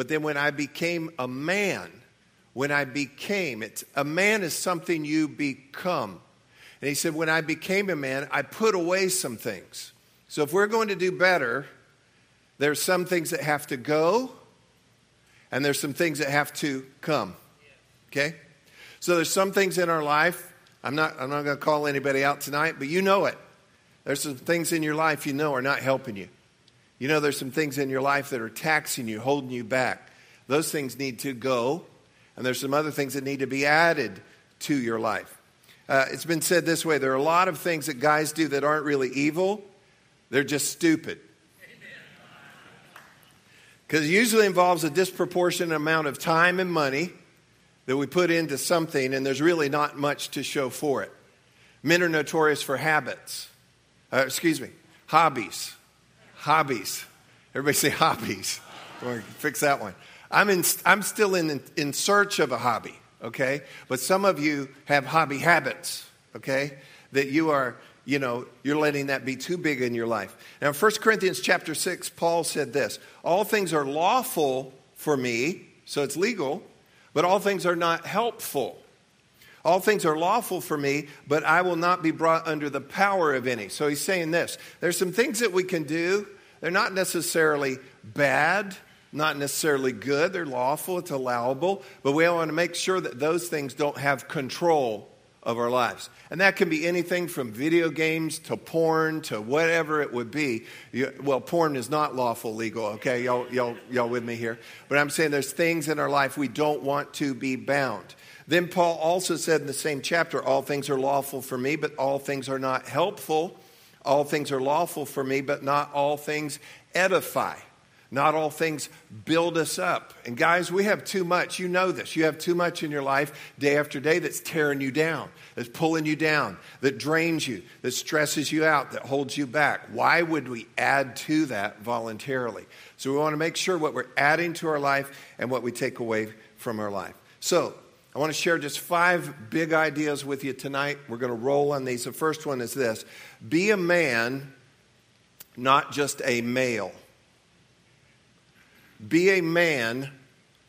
But then when I became a man, when I became, it's, a man is something you become. And he said, when I became a man, I put away some things. So if we're going to do better, there's some things that have to go, and there's some things that have to come. Okay? So there's some things in our life. I'm not, I'm not going to call anybody out tonight, but you know it. There's some things in your life you know are not helping you. You know there's some things in your life that are taxing you, holding you back. Those things need to go, and there's some other things that need to be added to your life. Uh, it's been said this way there are a lot of things that guys do that aren't really evil, they're just stupid because it usually involves a disproportionate amount of time and money that we put into something, and there's really not much to show for it. Men are notorious for habits. Uh, excuse me, hobbies. Hobbies. Everybody say hobbies. fix that one. I'm, in, I'm still in, in search of a hobby, okay? But some of you have hobby habits, okay? That you are you know, you're letting that be too big in your life. Now, in 1 Corinthians chapter 6, Paul said this All things are lawful for me, so it's legal, but all things are not helpful. All things are lawful for me, but I will not be brought under the power of any. So he's saying this there's some things that we can do. They're not necessarily bad, not necessarily good. They're lawful, it's allowable, but we want to make sure that those things don't have control of our lives. And that can be anything from video games to porn to whatever it would be. You, well, porn is not lawful legal, okay? Y'all, y'all, y'all with me here? But I'm saying there's things in our life we don't want to be bound. Then Paul also said in the same chapter, All things are lawful for me, but all things are not helpful. All things are lawful for me, but not all things edify. Not all things build us up. And guys, we have too much. You know this. You have too much in your life day after day that's tearing you down, that's pulling you down, that drains you, that stresses you out, that holds you back. Why would we add to that voluntarily? So we want to make sure what we're adding to our life and what we take away from our life. So I want to share just five big ideas with you tonight. We're going to roll on these. The first one is this be a man, not just a male. Be a man,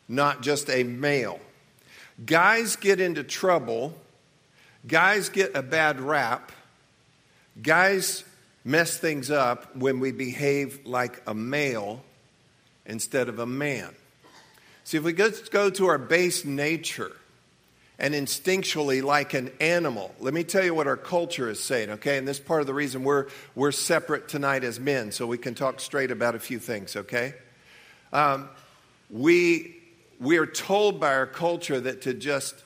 not just a male. Guys get into trouble, guys get a bad rap, guys mess things up when we behave like a male instead of a man. See, if we go to our base nature and instinctually like an animal, let me tell you what our culture is saying, okay? And this part of the reason we're, we're separate tonight as men, so we can talk straight about a few things, okay? Um, we, we are told by our culture that to just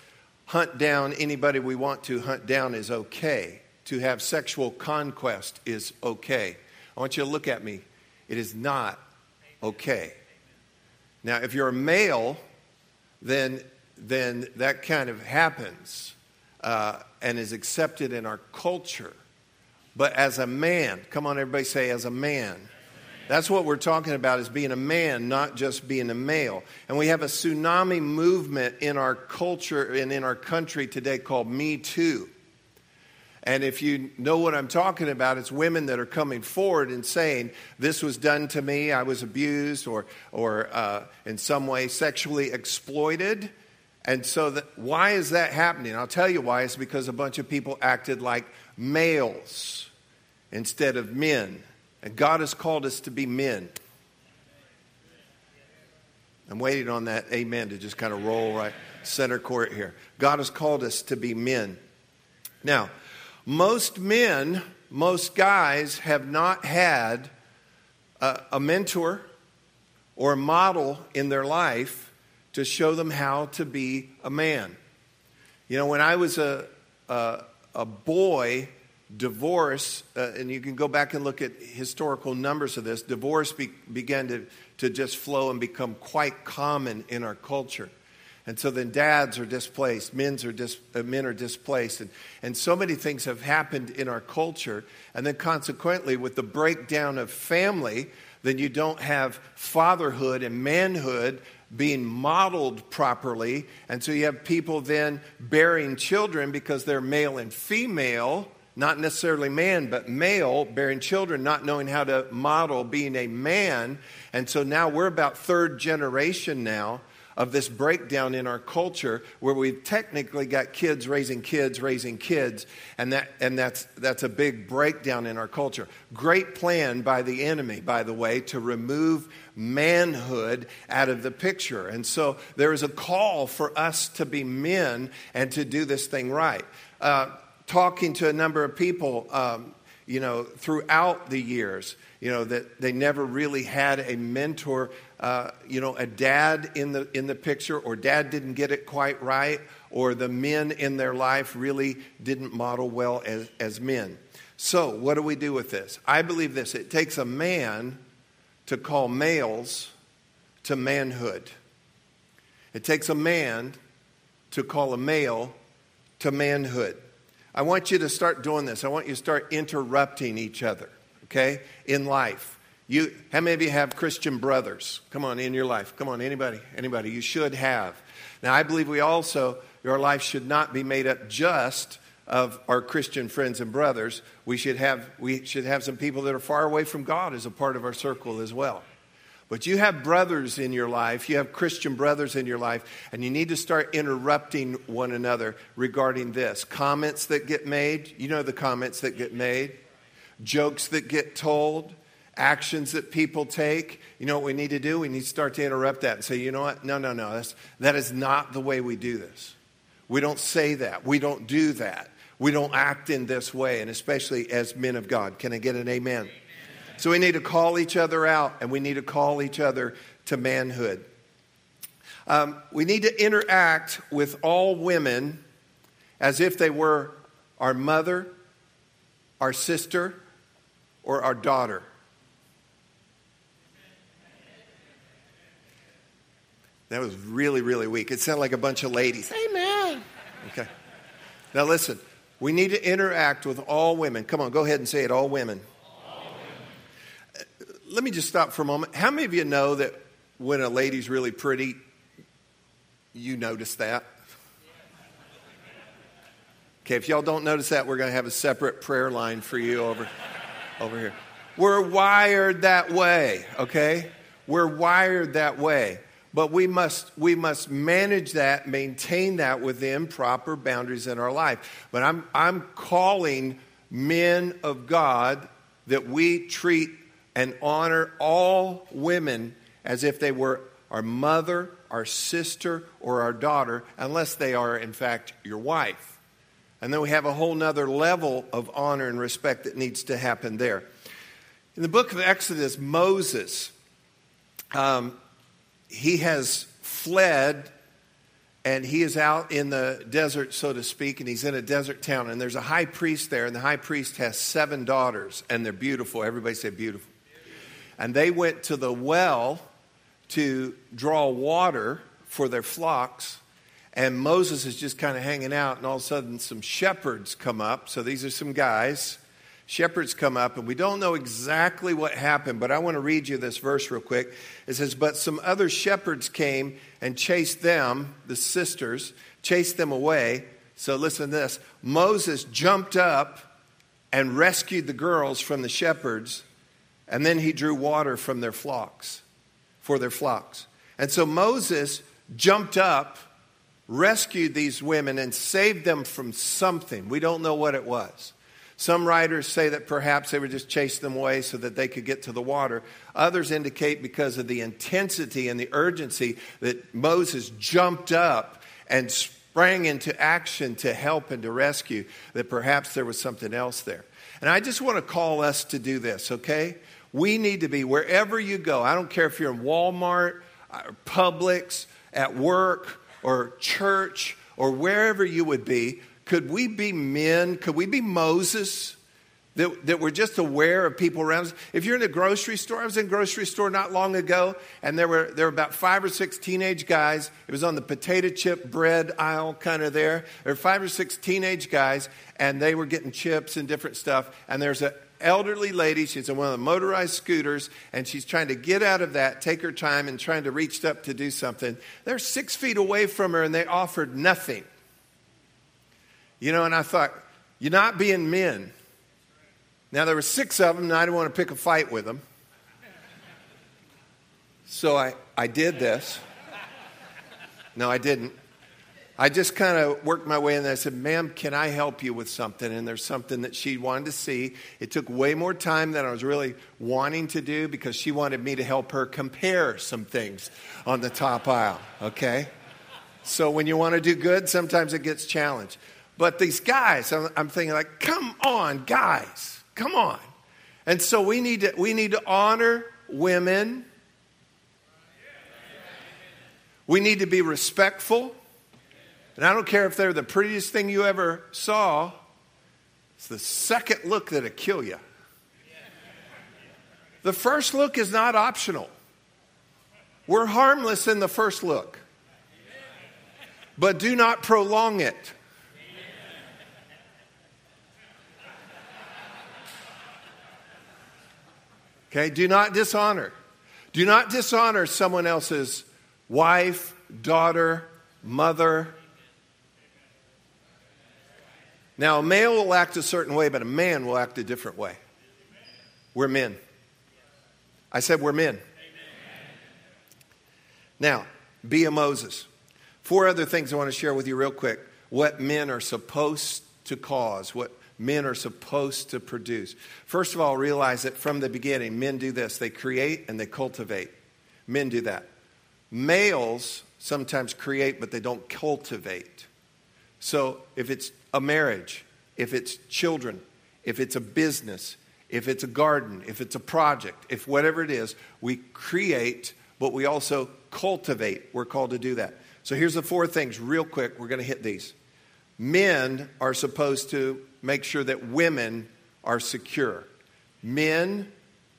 hunt down anybody we want to hunt down is okay. To have sexual conquest is okay. I want you to look at me. It is not okay. Now, if you're a male, then, then that kind of happens uh, and is accepted in our culture. But as a man, come on, everybody say, as a man, that's what we're talking about is being a man, not just being a male. And we have a tsunami movement in our culture and in our country today called Me Too. And if you know what I'm talking about, it's women that are coming forward and saying, This was done to me, I was abused or, or uh, in some way sexually exploited. And so, that, why is that happening? I'll tell you why. It's because a bunch of people acted like males instead of men. And God has called us to be men. I'm waiting on that amen to just kind of roll right center court here. God has called us to be men. Now, most men, most guys have not had a, a mentor or a model in their life to show them how to be a man. You know, when I was a, a, a boy, divorce, uh, and you can go back and look at historical numbers of this, divorce be, began to, to just flow and become quite common in our culture. And so then dads are displaced, men's are dis, uh, men are displaced, and, and so many things have happened in our culture. And then consequently, with the breakdown of family, then you don't have fatherhood and manhood being modeled properly. And so you have people then bearing children because they're male and female not necessarily man, but male, bearing children, not knowing how to model being a man. And so now we're about third generation now of this breakdown in our culture where we've technically got kids raising kids raising kids and that and that's that's a big breakdown in our culture. Great plan by the enemy by the way to remove manhood out of the picture. And so there is a call for us to be men and to do this thing right. Uh, talking to a number of people um, you know throughout the years you know that they never really had a mentor uh, you know, a dad in the, in the picture, or dad didn't get it quite right, or the men in their life really didn't model well as, as men. So, what do we do with this? I believe this it takes a man to call males to manhood, it takes a man to call a male to manhood. I want you to start doing this. I want you to start interrupting each other, okay, in life. You, how many of you have Christian brothers? Come on, in your life. Come on, anybody? Anybody? You should have. Now, I believe we also, your life should not be made up just of our Christian friends and brothers. We should have, we should have some people that are far away from God as a part of our circle as well. But you have brothers in your life, you have Christian brothers in your life, and you need to start interrupting one another regarding this. Comments that get made, you know the comments that get made, jokes that get told actions that people take, you know what we need to do? We need to start to interrupt that and say, you know what? No, no, no. That's, that is not the way we do this. We don't say that. We don't do that. We don't act in this way, and especially as men of God. Can I get an amen? amen? So we need to call each other out and we need to call each other to manhood. Um, we need to interact with all women as if they were our mother, our sister, or our daughter. That was really, really weak. It sounded like a bunch of ladies. Amen. Okay. Now listen, we need to interact with all women. Come on, go ahead and say it all women. All women. Let me just stop for a moment. How many of you know that when a lady's really pretty, you notice that? Okay, if y'all don't notice that, we're going to have a separate prayer line for you over, over here. We're wired that way, okay? We're wired that way. But we must, we must manage that, maintain that within proper boundaries in our life. But I'm, I'm calling men of God that we treat and honor all women as if they were our mother, our sister, or our daughter, unless they are, in fact, your wife. And then we have a whole nother level of honor and respect that needs to happen there. In the book of Exodus, Moses, um, he has fled and he is out in the desert, so to speak, and he's in a desert town. And there's a high priest there, and the high priest has seven daughters, and they're beautiful. Everybody say beautiful. And they went to the well to draw water for their flocks. And Moses is just kind of hanging out, and all of a sudden, some shepherds come up. So these are some guys shepherds come up, and we don't know exactly what happened, but I want to read you this verse real quick. It says, But some other shepherds came and chased them, the sisters, chased them away. So listen to this Moses jumped up and rescued the girls from the shepherds, and then he drew water from their flocks, for their flocks. And so Moses jumped up, rescued these women, and saved them from something. We don't know what it was. Some writers say that perhaps they were just chasing them away so that they could get to the water. Others indicate because of the intensity and the urgency that Moses jumped up and sprang into action to help and to rescue, that perhaps there was something else there. And I just want to call us to do this, okay? We need to be wherever you go. I don't care if you're in Walmart, or Publix, at work, or church, or wherever you would be could we be men? Could we be Moses? That, that we're just aware of people around us. If you're in a grocery store, I was in a grocery store not long ago, and there were, there were about five or six teenage guys. It was on the potato chip bread aisle, kind of there. There were five or six teenage guys, and they were getting chips and different stuff. And there's an elderly lady, she's on one of the motorized scooters, and she's trying to get out of that, take her time, and trying to reach up to do something. They're six feet away from her, and they offered nothing. You know, and I thought, You're not being men. Now, there were six of them, and I didn't want to pick a fight with them. So I, I did this. No, I didn't. I just kind of worked my way in there. I said, Ma'am, can I help you with something? And there's something that she wanted to see. It took way more time than I was really wanting to do because she wanted me to help her compare some things on the top aisle, okay? So when you want to do good, sometimes it gets challenged. But these guys, I'm, I'm thinking, like, come on, guys, come on. And so we need to, we need to honor women. We need to be respectful. And I don't care if they're the prettiest thing you ever saw, it's the second look that'll kill you. The first look is not optional. We're harmless in the first look, but do not prolong it. Okay, do not dishonor. Do not dishonor someone else's wife, daughter, mother, now, a male will act a certain way, but a man will act a different way. We're men. I said we're men. Now, be a Moses. Four other things I want to share with you real quick. What men are supposed to cause, what men are supposed to produce. First of all, realize that from the beginning, men do this they create and they cultivate. Men do that. Males sometimes create, but they don't cultivate. So if it's a marriage, if it's children, if it's a business, if it's a garden, if it's a project, if whatever it is, we create, but we also cultivate. We're called to do that. So here's the four things, real quick. We're going to hit these. Men are supposed to make sure that women are secure. Men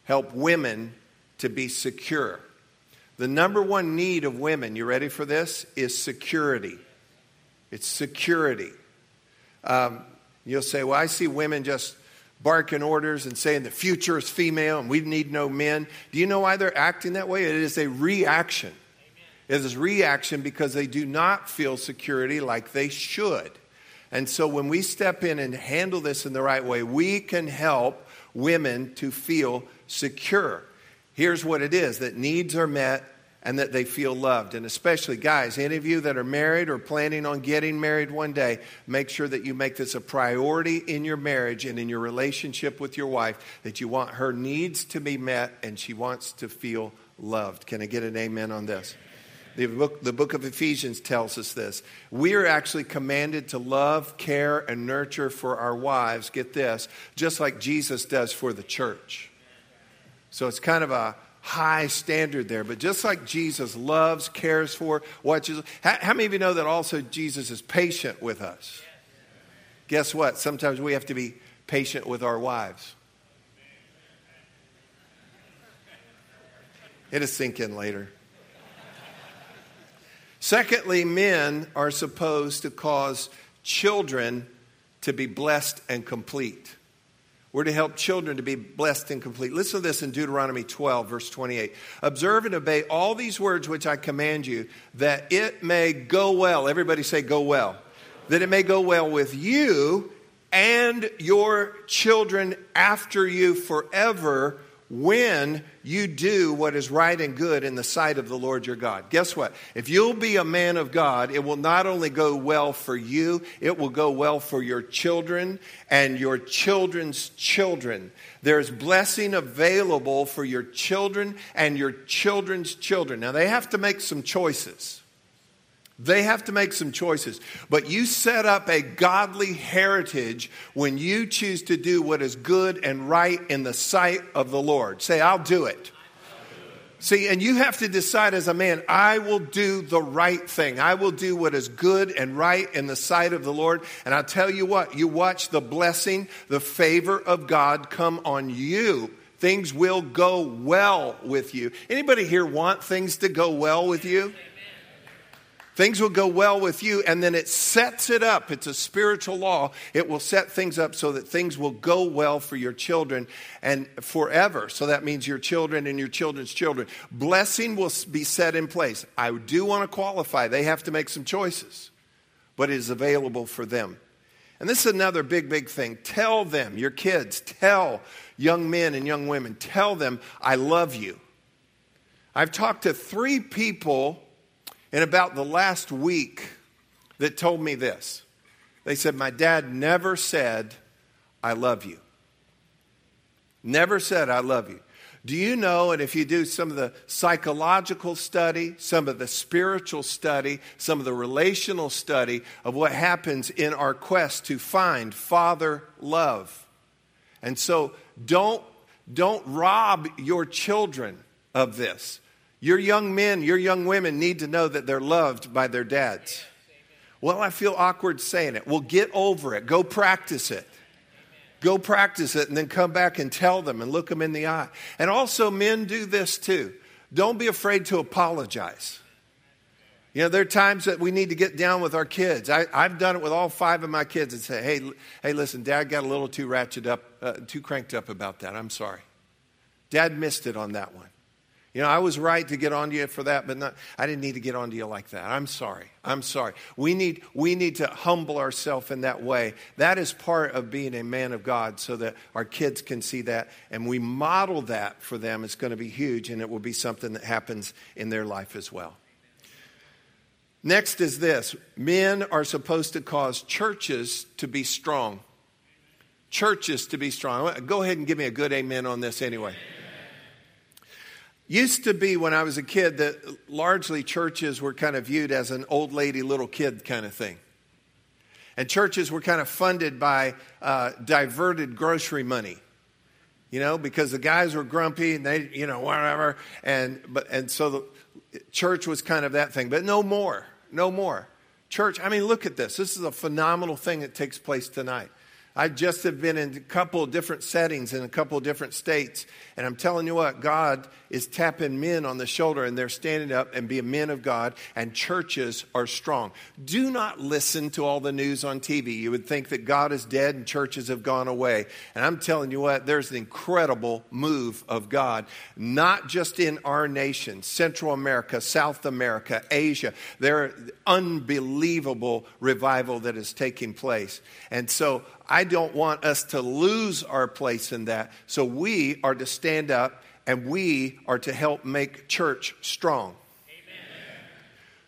help women to be secure. The number one need of women, you ready for this, is security. It's security. Um, you'll say, Well, I see women just barking orders and saying the future is female and we need no men. Do you know why they're acting that way? It is a reaction. It is a reaction because they do not feel security like they should. And so when we step in and handle this in the right way, we can help women to feel secure. Here's what it is that needs are met and that they feel loved. And especially, guys, any of you that are married or planning on getting married one day, make sure that you make this a priority in your marriage and in your relationship with your wife, that you want her needs to be met and she wants to feel loved. Can I get an amen on this? The book, the book of Ephesians tells us this. We are actually commanded to love, care, and nurture for our wives, get this, just like Jesus does for the church. So it's kind of a high standard there. But just like Jesus loves, cares for, watches, how, how many of you know that also Jesus is patient with us? Guess what? Sometimes we have to be patient with our wives. It'll sink in later. Secondly, men are supposed to cause children to be blessed and complete. We're to help children to be blessed and complete. Listen to this in Deuteronomy 12, verse 28. Observe and obey all these words which I command you, that it may go well. Everybody say, go well. That it may go well with you and your children after you forever when you do what is right and good in the sight of the Lord your God. Guess what? If you'll be a man of God, it will not only go well for you, it will go well for your children and your children's children. There's blessing available for your children and your children's children. Now, they have to make some choices. They have to make some choices. But you set up a godly heritage when you choose to do what is good and right in the sight of the Lord. Say, I'll do it. See, and you have to decide as a man, I will do the right thing. I will do what is good and right in the sight of the Lord. And I'll tell you what, you watch the blessing, the favor of God come on you. Things will go well with you. Anybody here want things to go well with you? Things will go well with you, and then it sets it up. It's a spiritual law. It will set things up so that things will go well for your children and forever. So that means your children and your children's children. Blessing will be set in place. I do want to qualify, they have to make some choices, but it is available for them. And this is another big, big thing. Tell them, your kids, tell young men and young women, tell them, I love you. I've talked to three people in about the last week that told me this. They said, My dad never said, I love you. Never said, I love you. Do you know, and if you do some of the psychological study, some of the spiritual study, some of the relational study of what happens in our quest to find Father love? And so don't, don't rob your children of this. Your young men, your young women need to know that they're loved by their dads. Well, I feel awkward saying it. Well, get over it. Go practice it. Go practice it and then come back and tell them and look them in the eye. And also, men do this too. Don't be afraid to apologize. You know, there are times that we need to get down with our kids. I, have done it with all five of my kids and say, hey, hey, listen, dad got a little too ratchet up, uh, too cranked up about that. I'm sorry. Dad missed it on that one. You know, I was right to get onto you for that, but not, I didn't need to get onto you like that. I'm sorry. I'm sorry. We need, we need to humble ourselves in that way. That is part of being a man of God so that our kids can see that and we model that for them. It's going to be huge and it will be something that happens in their life as well. Next is this men are supposed to cause churches to be strong. Churches to be strong. Go ahead and give me a good amen on this anyway. Used to be when I was a kid that largely churches were kind of viewed as an old lady, little kid kind of thing. And churches were kind of funded by uh, diverted grocery money, you know, because the guys were grumpy and they, you know, whatever. And, but, and so the church was kind of that thing, but no more, no more. Church, I mean, look at this. This is a phenomenal thing that takes place tonight. I just have been in a couple different settings in a couple different states. And I'm telling you what, God is tapping men on the shoulder and they're standing up and being men of God, and churches are strong. Do not listen to all the news on TV. You would think that God is dead and churches have gone away. And I'm telling you what, there's an incredible move of God, not just in our nation, Central America, South America, Asia. There are unbelievable revival that is taking place. And so I don't want us to lose our place in that. So we are to stand up and we are to help make church strong. Amen.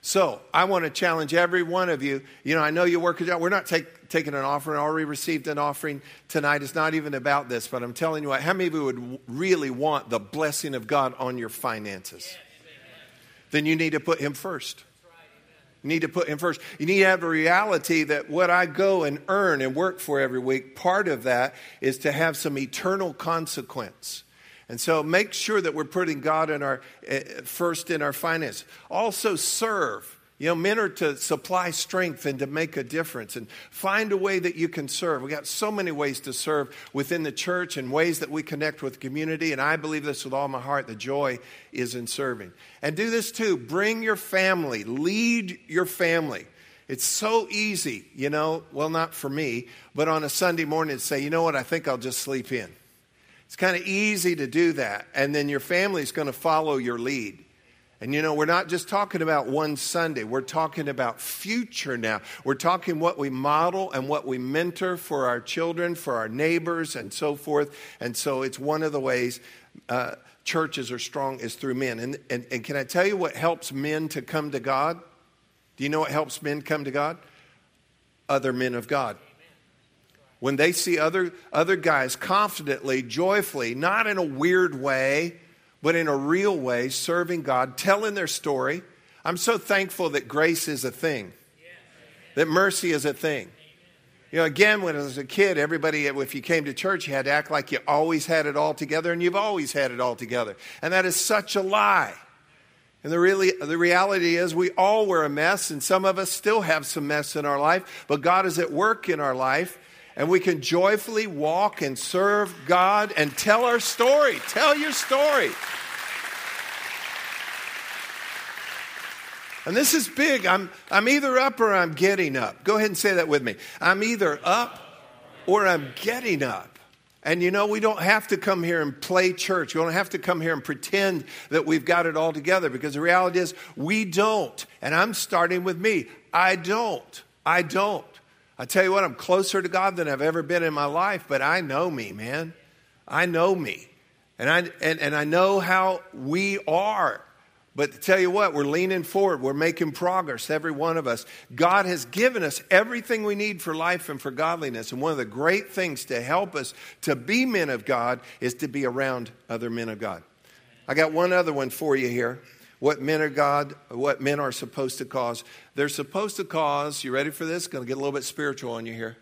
So I want to challenge every one of you. You know, I know you work a job. We're not take, taking an offering. I already received an offering tonight. It's not even about this, but I'm telling you what, how many of you would really want the blessing of God on your finances? Then you need to put Him first. You need to put him first. You need to have a reality that what I go and earn and work for every week, part of that is to have some eternal consequence. And so make sure that we're putting God in our, uh, first in our finance. Also serve. You know, men are to supply strength and to make a difference and find a way that you can serve. We got so many ways to serve within the church and ways that we connect with community. And I believe this with all my heart. The joy is in serving. And do this too. Bring your family, lead your family. It's so easy, you know, well, not for me, but on a Sunday morning to say, you know what, I think I'll just sleep in. It's kind of easy to do that. And then your family's going to follow your lead. And you know, we're not just talking about one Sunday, we're talking about future now. We're talking what we model and what we mentor for our children, for our neighbors, and so forth. And so it's one of the ways uh, churches are strong is through men. And, and, and can I tell you what helps men to come to God? Do you know what helps men come to God? Other men of God when they see other, other guys confidently, joyfully, not in a weird way, but in a real way, serving God, telling their story. I'm so thankful that grace is a thing, that mercy is a thing. You know, again, when I was a kid, everybody, if you came to church, you had to act like you always had it all together, and you've always had it all together. And that is such a lie. And the, really, the reality is, we all were a mess, and some of us still have some mess in our life, but God is at work in our life, and we can joyfully walk and serve God and tell our story. Tell your story. And this is big. I'm, I'm either up or I'm getting up. Go ahead and say that with me. I'm either up or I'm getting up. And you know, we don't have to come here and play church. We don't have to come here and pretend that we've got it all together because the reality is we don't. And I'm starting with me. I don't. I don't. I tell you what, I'm closer to God than I've ever been in my life, but I know me, man. I know me. And I, and, and I know how we are. But to tell you what, we're leaning forward. We're making progress, every one of us. God has given us everything we need for life and for godliness. And one of the great things to help us to be men of God is to be around other men of God. I got one other one for you here. What men are God, what men are supposed to cause. They're supposed to cause, you ready for this? Going to get a little bit spiritual on you here.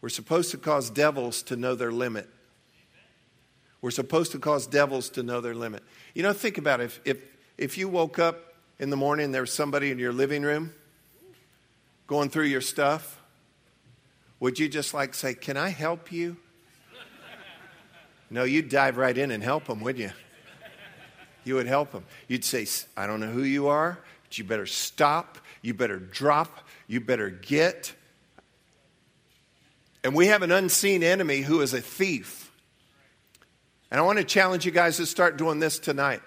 We're supposed to cause devils to know their limit. We're supposed to cause devils to know their limit. You know, think about it. If, if, if you woke up in the morning and there was somebody in your living room going through your stuff, would you just like say, Can I help you? No, you'd dive right in and help them, wouldn't you? You would help them. You'd say, I don't know who you are, but you better stop, you better drop, you better get. And we have an unseen enemy who is a thief. And I want to challenge you guys to start doing this tonight.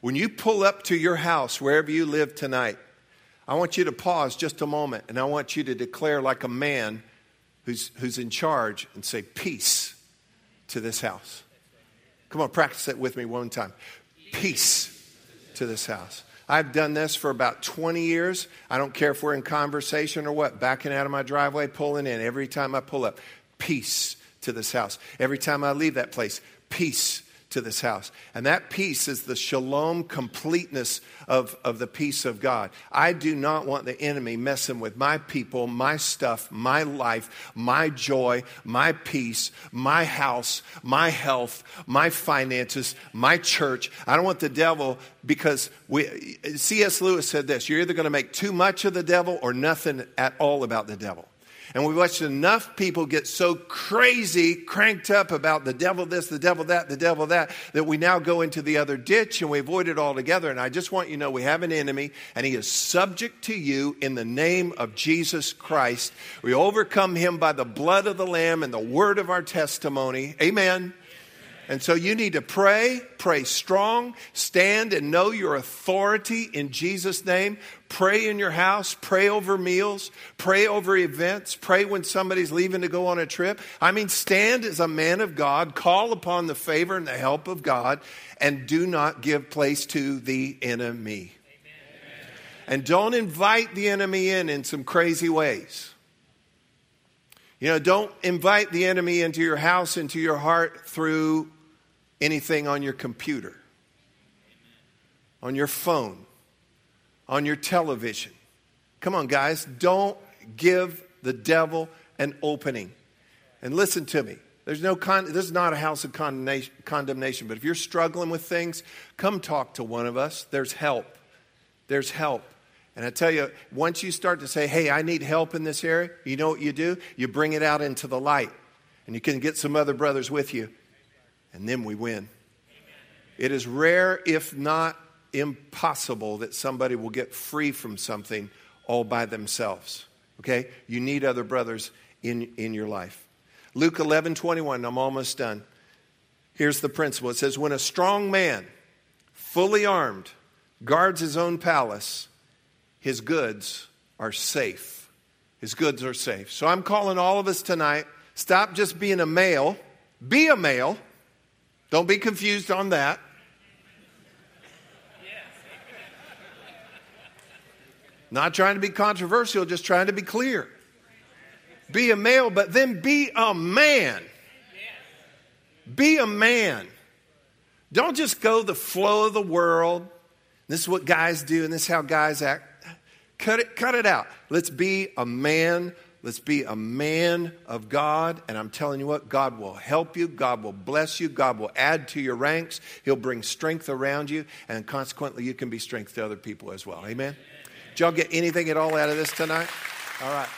When you pull up to your house, wherever you live tonight, I want you to pause just a moment and I want you to declare, like a man who's, who's in charge, and say, Peace to this house. Come on, practice that with me one time. Peace to this house. I've done this for about 20 years. I don't care if we're in conversation or what, backing out of my driveway, pulling in. Every time I pull up, peace to this house. Every time I leave that place, peace to this house. And that peace is the shalom completeness of, of the peace of God. I do not want the enemy messing with my people, my stuff, my life, my joy, my peace, my house, my health, my finances, my church. I don't want the devil because we, C.S. Lewis said this you're either going to make too much of the devil or nothing at all about the devil. And we watched enough people get so crazy, cranked up about the devil this, the devil that, the devil that, that we now go into the other ditch and we avoid it altogether. And I just want you to know we have an enemy and he is subject to you in the name of Jesus Christ. We overcome him by the blood of the Lamb and the word of our testimony. Amen. And so you need to pray, pray strong, stand and know your authority in Jesus' name. Pray in your house, pray over meals, pray over events, pray when somebody's leaving to go on a trip. I mean, stand as a man of God, call upon the favor and the help of God, and do not give place to the enemy. Amen. And don't invite the enemy in in some crazy ways. You know, don't invite the enemy into your house, into your heart through anything on your computer, on your phone, on your television. Come on, guys, don't give the devil an opening. And listen to me. There's no con- this is not a house of condemnation, condemnation, but if you're struggling with things, come talk to one of us. There's help. There's help. And I tell you, once you start to say, hey, I need help in this area, you know what you do? You bring it out into the light. And you can get some other brothers with you. And then we win. It is rare, if not impossible, that somebody will get free from something all by themselves. Okay? You need other brothers in, in your life. Luke 11 21, I'm almost done. Here's the principle it says, When a strong man, fully armed, guards his own palace, his goods are safe. His goods are safe. So I'm calling all of us tonight stop just being a male, be a male. Don't be confused on that. Not trying to be controversial, just trying to be clear. Be a male, but then be a man. Be a man. Don't just go the flow of the world. This is what guys do, and this is how guys act. Cut it, cut it out. Let's be a man. Let's be a man of God. And I'm telling you what, God will help you. God will bless you. God will add to your ranks. He'll bring strength around you. And consequently, you can be strength to other people as well. Amen? Did y'all get anything at all out of this tonight? All right.